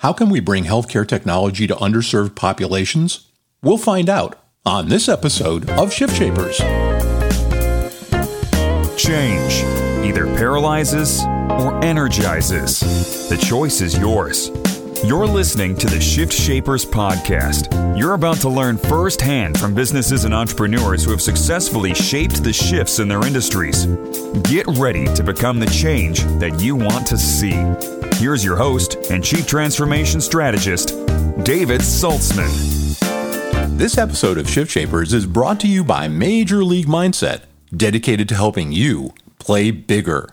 How can we bring healthcare technology to underserved populations? We'll find out on this episode of Shift Shapers. Change either paralyzes or energizes. The choice is yours. You're listening to the Shift Shapers podcast. You're about to learn firsthand from businesses and entrepreneurs who have successfully shaped the shifts in their industries. Get ready to become the change that you want to see. Here's your host and Chief Transformation Strategist, David Saltzman. This episode of Shift Shapers is brought to you by Major League Mindset, dedicated to helping you play bigger.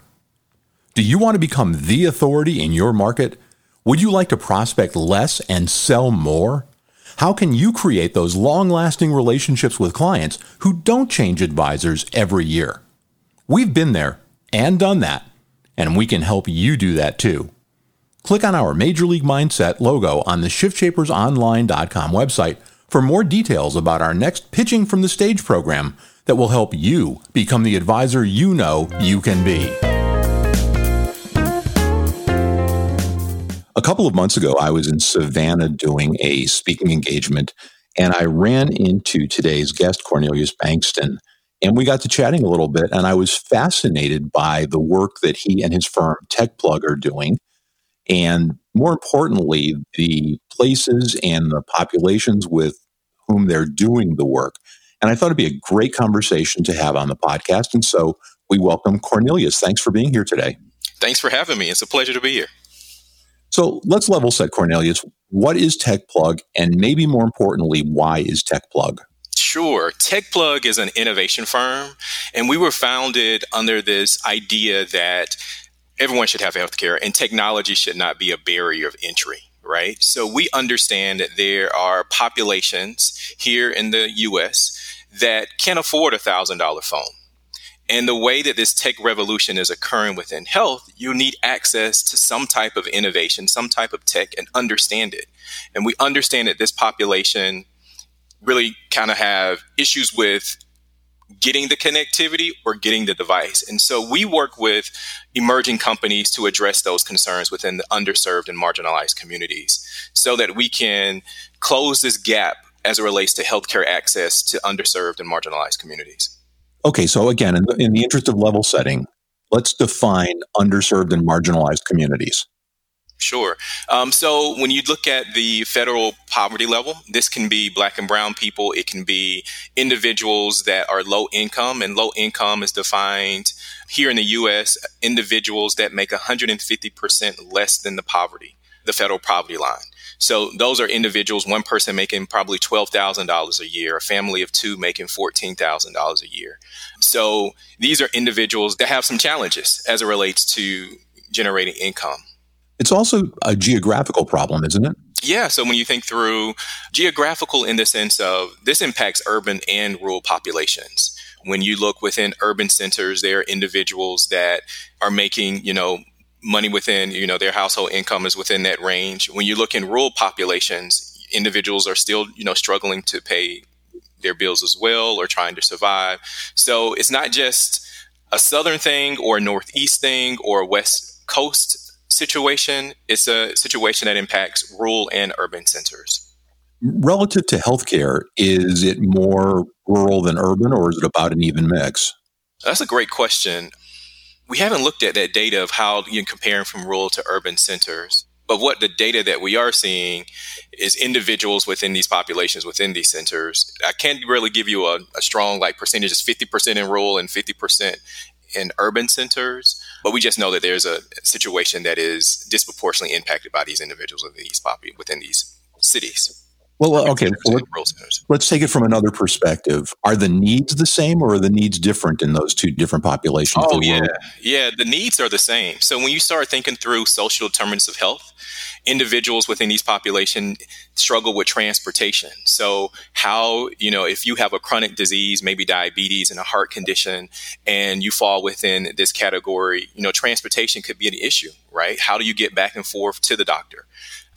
Do you want to become the authority in your market? Would you like to prospect less and sell more? How can you create those long lasting relationships with clients who don't change advisors every year? We've been there and done that, and we can help you do that too. Click on our Major League Mindset logo on the ShiftShapersOnline.com website for more details about our next Pitching from the Stage program that will help you become the advisor you know you can be. A couple of months ago, I was in Savannah doing a speaking engagement, and I ran into today's guest, Kornelius Bankston, and we got to chatting a little bit. And I was fascinated by the work that he and his firm TechPlug are doing, and more importantly, the places and the populations with whom they're doing the work. And I thought it'd be a great conversation to have on the podcast. And so we welcome Kornelius. Thanks for being here today. Thanks for having me. It's a pleasure to be here. So let's level set, Kornelius. What is TechPlug? And maybe more importantly, why is TechPlug? Sure. TechPlug is an innovation firm, and we were founded under this idea that everyone should have health care, and technology should not be a barrier of entry right? So we understand that there are populations here in the US that can't afford a $1,000 phone. And the way that this tech revolution is occurring within health, you need access to some type of innovation, some type of tech, and understand it. And we understand that this population really kind of have issues with getting the connectivity or getting the device. And so we work with emerging companies to address those concerns within the underserved and marginalized communities so that we can close this gap as it relates to healthcare access to underserved and marginalized communities. Okay, so again, in the, in the interest of level setting, let's define underserved and marginalized communities. Sure. Um, so when you look at the federal poverty level, this can be black and brown people. It can be individuals that are low income, and low income is defined here in the U.S. individuals that make 150% less than the poverty, the federal poverty line. So those are individuals, one person making probably $12,000 a year, a family of two making $14,000 a year. So these are individuals that have some challenges as it relates to generating income. It's also a geographical problem, isn't it? Yeah. So when you think through geographical in the sense of this impacts urban and rural populations. When you look within urban centers, there are individuals that are making, you know, money within, you know, their household income is within that range. When you look in rural populations, individuals are still, you know, struggling to pay their bills as well or trying to survive. So it's not just a southern thing or a northeast thing or a west coast situation. It's a situation that impacts rural and urban centers. Relative to healthcare, is it more rural than urban or is it about an even mix? That's a great question we haven't looked at that data of how you're comparing from rural to urban centers. But what the data that we are seeing is individuals within these populations, within these centers. I can't really give you a, a strong like percentage. It's 50% in rural and 50% in urban centers. But we just know that there's a situation that is disproportionately impacted by these individuals within these, within these cities. Well, okay. So let, us take it from another perspective. Are the needs the same, or are the needs different in those two different populations? Oh, yeah, yeah. The needs are the same. So when you start thinking through social determinants of health, individuals within these populations struggle with transportation. So how you know if you have a chronic disease, maybe diabetes and a heart condition, and you fall within this category, you know, transportation could be an issue, right? How do you get back and forth to the doctor?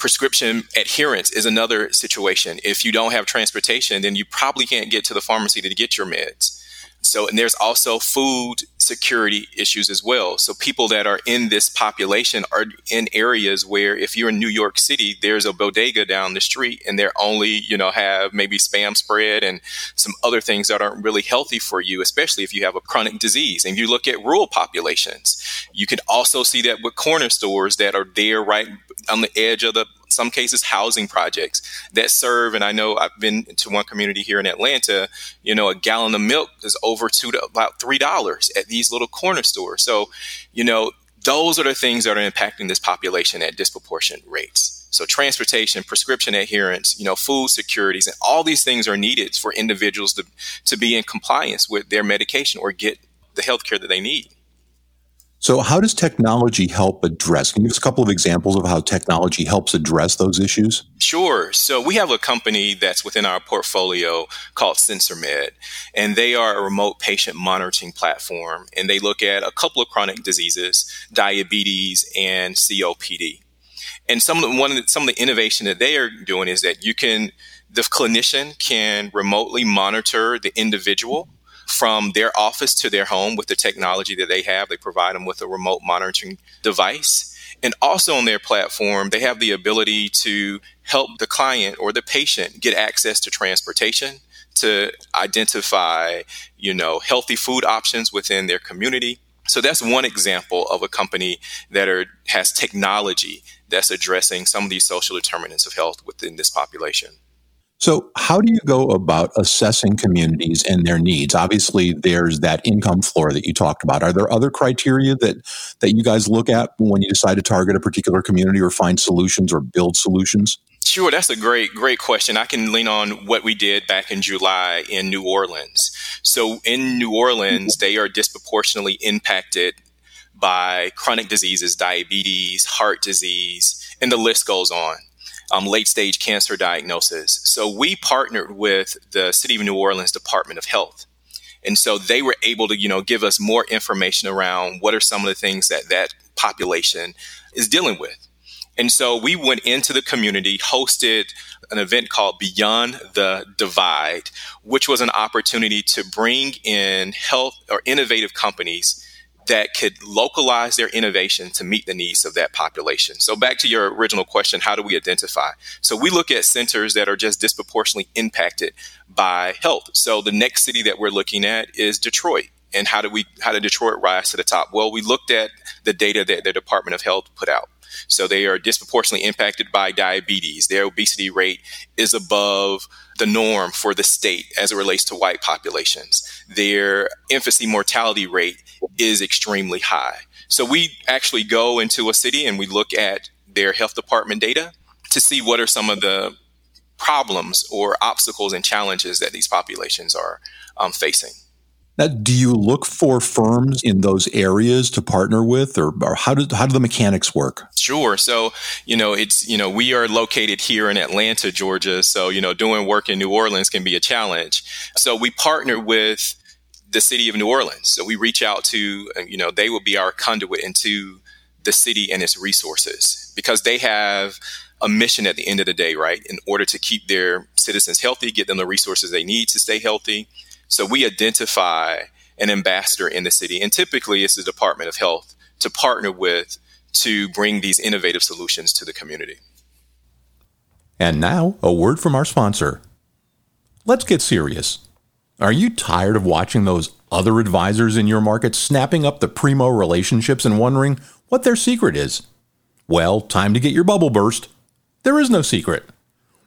prescription adherence is another situation. If you don't have transportation, then you probably can't get to the pharmacy to get your meds. So, and there's also food security issues as well. So, people that are in this population are in areas where, if you're in New York City, there's a bodega down the street, and they're only, you know, have maybe spam spread and some other things that aren't really healthy for you, especially if you have a chronic disease. And if you look at rural populations, you can also see that with corner stores that are there right on the edge of the some cases housing projects that serve and i know i've been to one community here in atlanta you know a gallon of milk is over two to about three dollars at these little corner stores so you know those are the things that are impacting this population at disproportionate rates so transportation, prescription adherence, you know, food securities, and all these things are needed for individuals to, to be in compliance with their medication or get the health care that they need. So, how does technology help address? Can you give us a couple of examples of how technology helps address those issues? Sure. So, we have a company that's within our portfolio called SensorMed, and they are a remote patient monitoring platform. And they look at a couple of chronic diseases, diabetes and COPD. And some of the, one of the, some of the innovation that they are doing is that you can, the clinician can remotely monitor the individual from their office to their home with the technology that they have. They provide them with a remote monitoring device. And also on their platform, they have the ability to help the client or the patient get access to transportation, to identify, you know, healthy food options within their community. So that's one example of a company that are, has technology that's addressing some of these social determinants of health within this population. So, how do you go about assessing communities and their needs? Obviously, there's that income floor that you talked about. Are there other criteria that that you guys look at when you decide to target a particular community or find solutions or build solutions? Sure, that's a great, great question. I can lean on what we did back in July in New Orleans. So, in New Orleans, they are disproportionately impacted by chronic diseases, diabetes, heart disease, and the list goes on um, late stage cancer diagnosis. So we partnered with the City of New Orleans Department of Health. And so they were able to, you know, give us more information around what are some of the things that that population is dealing with. And so we went into the community, hosted an event called Beyond the Divide, which was an opportunity to bring in health or innovative companies that could localize their innovation to meet the needs of that population. So back to your original question, how do we identify? So we look at centers that are just disproportionately impacted by health. So the next city that we're looking at is Detroit. And how do we how did Detroit rise to the top? Well, we looked at the data that the Department of Health put out. So they are disproportionately impacted by diabetes. Their obesity rate is above the norm for the state as it relates to white populations. Their infancy mortality rate is extremely high. So we actually go into a city and we look at their health department data to see what are some of the problems or obstacles and challenges that these populations are um, facing. Now, do you look for firms in those areas to partner with, or, or, how do how do the mechanics work? Sure. So, you know, it's you know we are located here in Atlanta, Georgia. So, you know, doing work in New Orleans can be a challenge. So, we partner with the city of New Orleans. So we reach out to, uh, you know, they will be our conduit into the city and its resources because they have a mission at the end of the day, right? In order to keep their citizens healthy, get them the resources they need to stay healthy. So we identify an ambassador in the city, and typically it's the Department of Health to partner with to bring these innovative solutions to the community. And now, a word from our sponsor. Let's get serious. Are you tired of watching those other advisors in your market snapping up the primo relationships and wondering what their secret is? Well, time to get your bubble burst. There is no secret.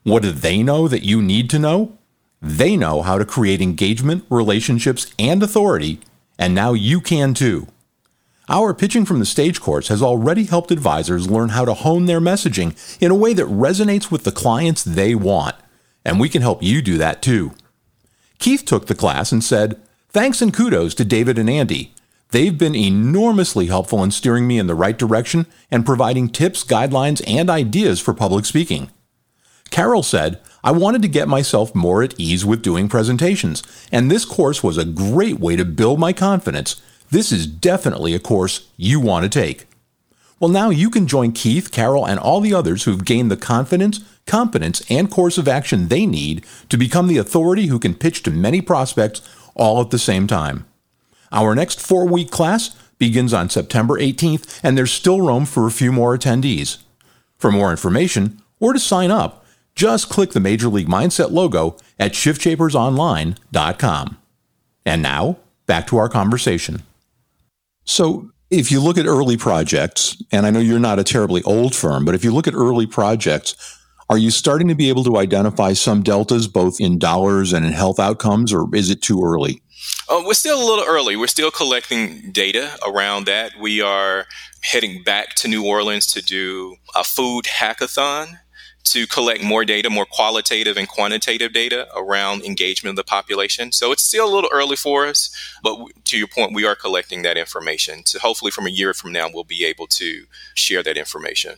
What do they know that you need to know? They know how to create engagement, relationships, and authority, and now you can too. Our Pitching from the Stage course has already helped advisors learn how to hone their messaging in a way that resonates with the clients they want, and we can help you do that too. Keith took the class and said, Thanks and kudos to David and Andy. They've been enormously helpful in steering me in the right direction and providing tips, guidelines, and ideas for public speaking. Carol said, I wanted to get myself more at ease with doing presentations, and this course was a great way to build my confidence. This is definitely a course you want to take. Well, now you can join Keith, Carol, and all the others who've gained the confidence, competence, and course of action they need to become the authority who can pitch to many prospects all at the same time. Our next four week class begins on September 18th, and there's still room for a few more attendees. For more information or to sign up, just click the Major League Mindset logo at shiftshapersonline.com. And now, back to our conversation. So, if you look at early projects, and I know you're not a terribly old firm, but if you look at early projects, are you starting to be able to identify some deltas both in dollars and in health outcomes, or is it too early? Uh, we're still a little early. We're still collecting data around that. We are heading back to New Orleans to do a food hackathon to collect more data, more qualitative and quantitative data around engagement of the population. So it's still a little early for us, but to your point, we are collecting that information. So hopefully, from a year from now, we'll be able to share that information.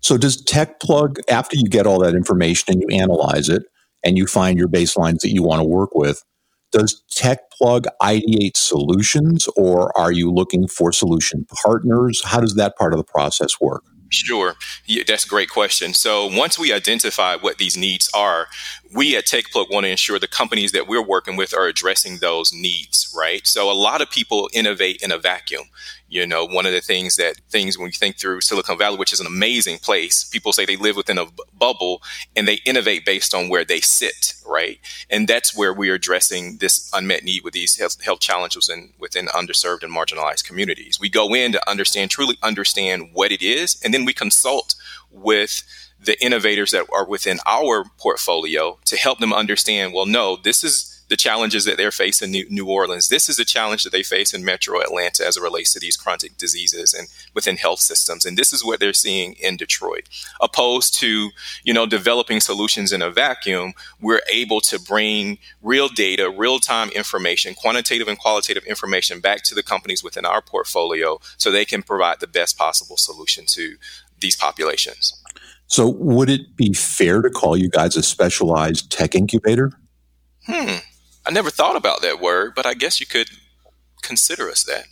So does TechPlug, after you get all that information and you analyze it and you find your baselines that you want to work with, does TechPlug ideate solutions or are you looking for solution partners? How does that part of the process work? Sure. Yeah, that's a great question. So once we identify what these needs are, we at TechPlug want to ensure the companies that we're working with are addressing those needs, right? So a lot of people innovate in a vacuum. You know, one of the things that things when you think through Silicon Valley, which is an amazing place, people say they live within a b- bubble and they innovate based on where they sit, right? And that's where we are addressing this unmet need with these health, health challenges in, within underserved and marginalized communities. We go in to understand, truly understand what it is, and then we consult with the innovators that are within our portfolio to help them understand well no this is the challenges that they're facing in New Orleans. This is a challenge that they face in Metro Atlanta as it relates to these chronic diseases and within health systems. And this is what they're seeing in Detroit. Opposed to, you know, developing solutions in a vacuum, we're able to bring real data, real time information, quantitative and qualitative information back to the companies within our portfolio so they can provide the best possible solution to these populations. So, would it be fair to call you guys a specialized tech incubator? Hmm. I never thought about that word, but I guess you could consider us that.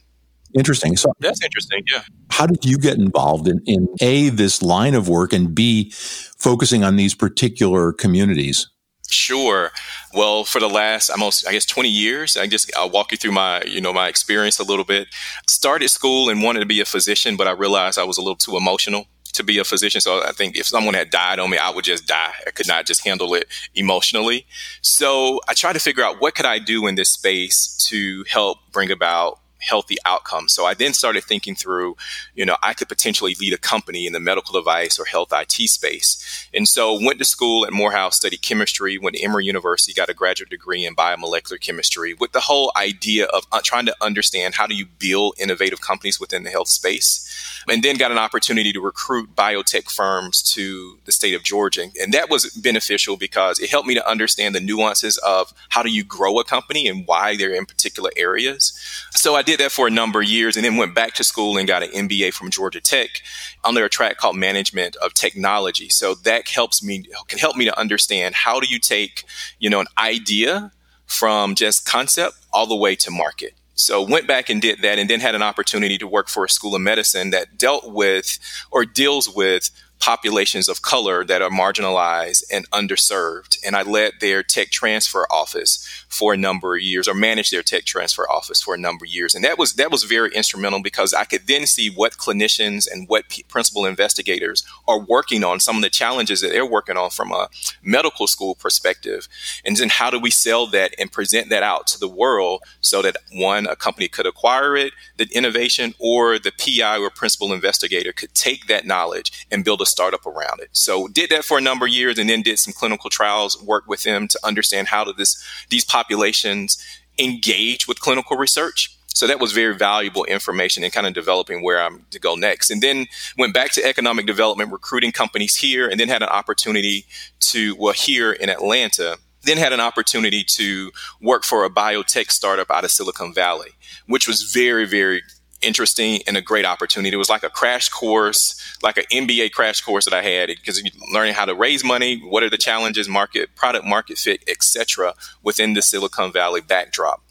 Interesting. So that's interesting. Yeah. How did you get involved in, in A, this line of work and B, focusing on these particular communities? Sure. Well, for the last almost, I guess, 20 years, I just, I'll walk you through my, you know, my experience a little bit. Started school and wanted to be a physician, but I realized I was a little too emotional to be a physician. So I think if someone had died on me, I would just die. I could not just handle it emotionally. So I tried to figure out what could I do in this space to help bring about healthy outcomes. So I then started thinking through, you know, I could potentially lead a company in the medical device or health IT space. And so went to school at Morehouse, studied chemistry, went to Emory University, got a graduate degree in biomolecular chemistry with the whole idea of uh, trying to understand how do you build innovative companies within the health space. And then got an opportunity to recruit biotech firms to the state of Georgia. And that was beneficial because it helped me to understand the nuances of how do you grow a company and why they're in particular areas. So I did that for a number of years and then went back to school and got an MBA from Georgia Tech under a track called Management of Technology. So that helps me can help me to understand how do you take, you know, an idea from just concept all the way to market. So went back and did that and then had an opportunity to work for a school of medicine that dealt with or deals with populations of color that are marginalized and underserved. And I led their tech transfer office for a number of years or managed their tech transfer office for a number of years. And that was that was very instrumental because I could then see what clinicians and what p- principal investigators are working on, some of the challenges that they're working on from a medical school perspective. And then how do we sell that and present that out to the world so that one, a company could acquire it, the innovation, or the PI or principal investigator could take that knowledge and build a startup around it. So did that for a number of years and then did some clinical trials, work with them to understand how do this these populations engage with clinical research. So that was very valuable information in kind of developing where I'm to go next. And then went back to economic development, recruiting companies here, and then had an opportunity to, well, here in Atlanta, then had an opportunity to work for a biotech startup out of Silicon Valley, which was very, very interesting and a great opportunity. It was like a crash course, like an MBA crash course that I had because learning how to raise money, what are the challenges, market, product market fit, etc., within the Silicon Valley backdrop.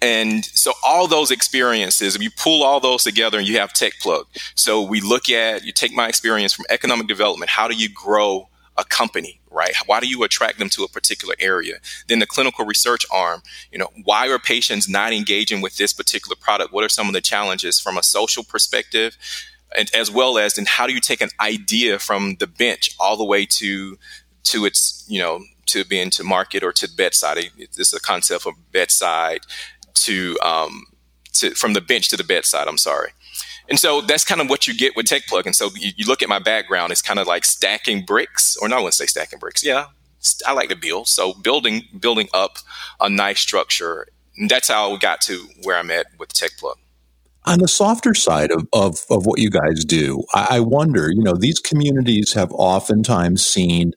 And so all those experiences, if you pull all those together and you have TechPlug. So we look at, you take my experience from economic development, how do you grow a company, right? Why do you attract them to a particular area? Then the clinical research arm, you know, why are patients not engaging with this particular product? What are some of the challenges from a social perspective? And as well as then how do you take an idea from the bench all the way to to its, you know, to being to market or to bedside. This is a concept of bedside to um, to from the bench to the bedside. I'm sorry. And so that's kind of what you get with TechPlug. And so you, you look at my background, it's kind of like stacking bricks, or no, I wouldn't say stacking bricks. Yeah, I like to build. So building building up a nice structure. And that's how we got to where I'm at with TechPlug. On the softer side of, of, of what you guys do, I, I wonder, you know, these communities have oftentimes seen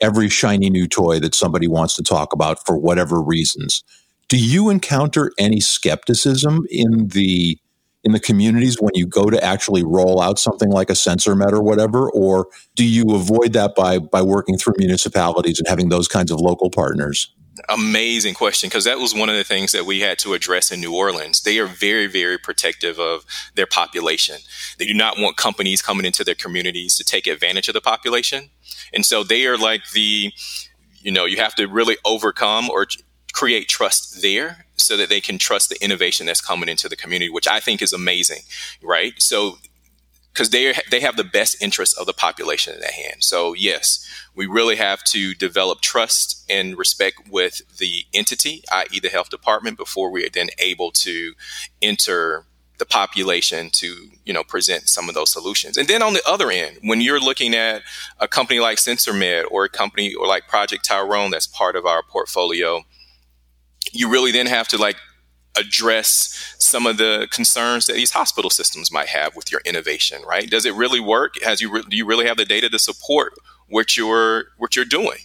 every shiny new toy that somebody wants to talk about for whatever reasons. Do you encounter any skepticism in the in the communities when you go to actually roll out something like a SensorMed or whatever, or do you avoid that by by working through municipalities and having those kinds of local partners? Amazing question because that was one of the things that we had to address in New Orleans. They are very, very protective of their population. They do not want companies coming into their communities to take advantage of the population. And so they are like the, you know, you have to really overcome or create trust there so that they can trust the innovation that's coming into the community, which I think is amazing, right? So, because they they have the best interests of the population at hand. So yes, we really have to develop trust and respect with the entity, i.e., the health department, before we are then able to enter the population to you know present some of those solutions and then on the other end when you're looking at a company like sensormed or a company or like project tyrone that's part of our portfolio you really then have to like address some of the concerns that these hospital systems might have with your innovation right does it really work has you re- do you really have the data to support what you're what you're doing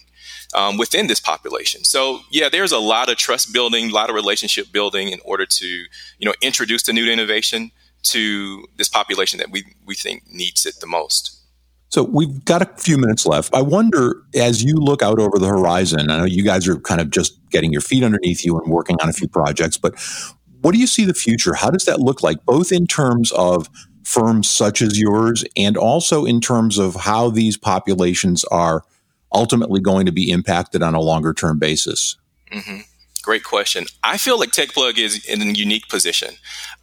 um, within this population. So yeah, there's a lot of trust building, a lot of relationship building in order to you know introduce the new innovation to this population that we we think needs it the most. So we've got a few minutes left. I wonder, as you look out over the horizon, I know you guys are kind of just getting your feet underneath you and working on a few projects, but what do you see the future? How does that look like, both in terms of firms such as yours and also in terms of how these populations are ultimately going to be impacted on a longer term basis? Mm-hmm. Great question. I feel like TechPlug is in a unique position.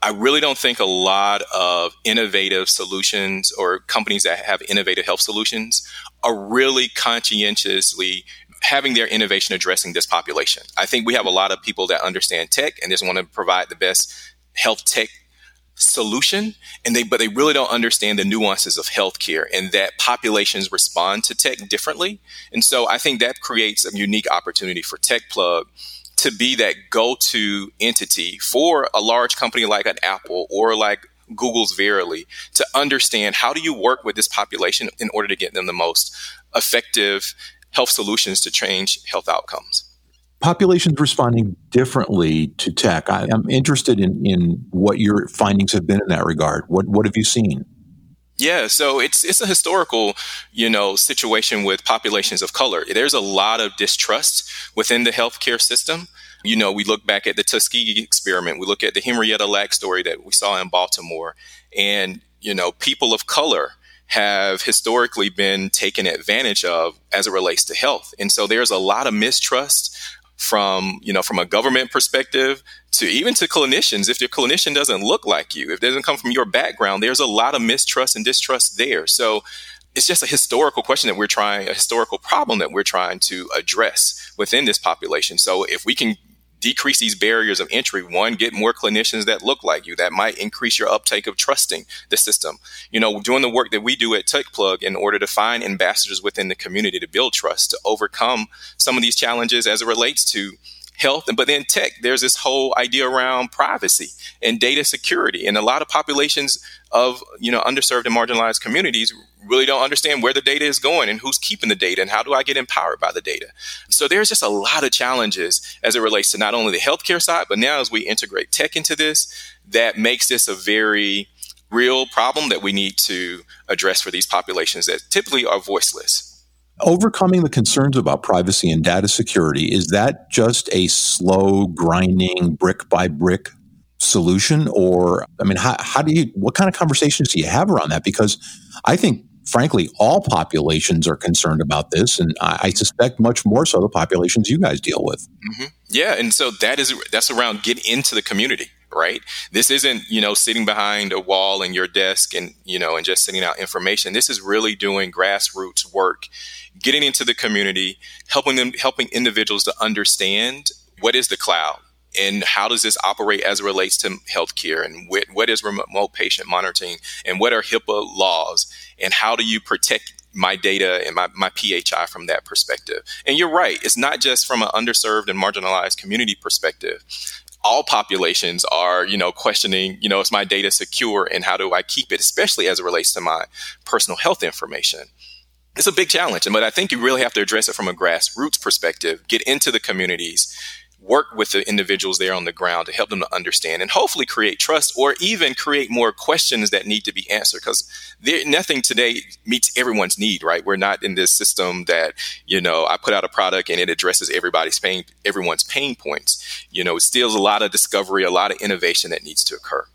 I really don't think a lot of innovative solutions or companies that have innovative health solutions are really conscientiously having their innovation addressing this population. I think we have a lot of people that understand tech and just want to provide the best health tech solution and they but they really don't understand the nuances of healthcare and that populations respond to tech differently and so i think that creates a unique opportunity for techplug to be that go-to entity for a large company like an apple or like google's verily to understand how do you work with this population in order to get them the most effective health solutions to change health outcomes populations responding differently to tech. I, am interested in, in what your findings have been in that regard. What what have you seen? Yeah, so it's it's a historical, you know, situation with populations of color. There's a lot of distrust within the healthcare system. You know, we look back at the Tuskegee experiment. We look at the Henrietta Lacks story that we saw in Baltimore, and you know, people of color have historically been taken advantage of as it relates to health. And so there's a lot of mistrust from you know from a government perspective to even to clinicians. If your clinician doesn't look like you if it doesn't come from your background there's a lot of mistrust and distrust there. So it's just a historical question that we're trying a historical problem that we're trying to address within this population. So if we can decrease these barriers of entry. One, get more clinicians that look like you. That might increase your uptake of trusting the system. You know, doing the work that we do at TechPlug in order to find ambassadors within the community to build trust, to overcome some of these challenges as it relates to health. But then tech, there's this whole idea around privacy and data security. And a lot of populations of, you know, underserved and marginalized communities really don't understand where the data is going and who's keeping the data and how do I get empowered by the data. So there's just a lot of challenges as it relates to not only the healthcare side, but now as we integrate tech into this, that makes this a very real problem that we need to address for these populations that typically are voiceless overcoming the concerns about privacy and data security is that just a slow grinding brick by brick solution or i mean how, how do you what kind of conversations do you have around that because i think frankly, all populations are concerned about this, and I, I suspect much more so the populations you guys deal with. Mm-hmm. Yeah, and so that is that's around getting into the community, right? This isn't you know sitting behind a wall in your desk and you know and just sending out information. This is really doing grassroots work, getting into the community, helping them, helping individuals to understand what is the cloud and how does this operate as it relates to healthcare and what, what is remote patient monitoring and what are HIPAA laws and how do you protect my data and my, my PHI from that perspective. And you're right, it's not just from an underserved and marginalized community perspective. All populations are, you know, questioning, you know, is my data secure and how do I keep it, especially as it relates to my personal health information it's a big challenge. But I think you really have to address it from a grassroots perspective, get into the communities, work with the individuals there on the ground to help them to understand and hopefully create trust or even create more questions that need to be answered. Because there nothing today meets everyone's need right? We're not in this system that you know i put out a product and it addresses everybody's pain everyone's pain points. You know it still a lot of discovery a lot of innovation that needs to occur.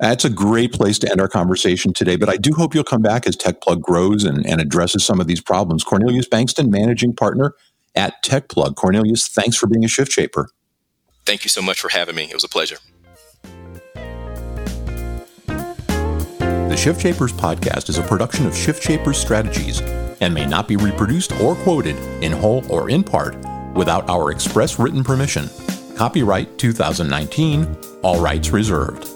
That's a great place to end our conversation today, but I do hope you'll come back as TechPlug grows and, and addresses some of these problems. Kornelius Bankston, managing partner at TechPlug. Kornelius, thanks for being a shift shaper. Thank you so much for having me. It was a pleasure. The Shift Shapers podcast is a production of Shift Shapers Strategies and may not be reproduced or quoted in whole or in part without our express written permission. Copyright 2019, all rights reserved.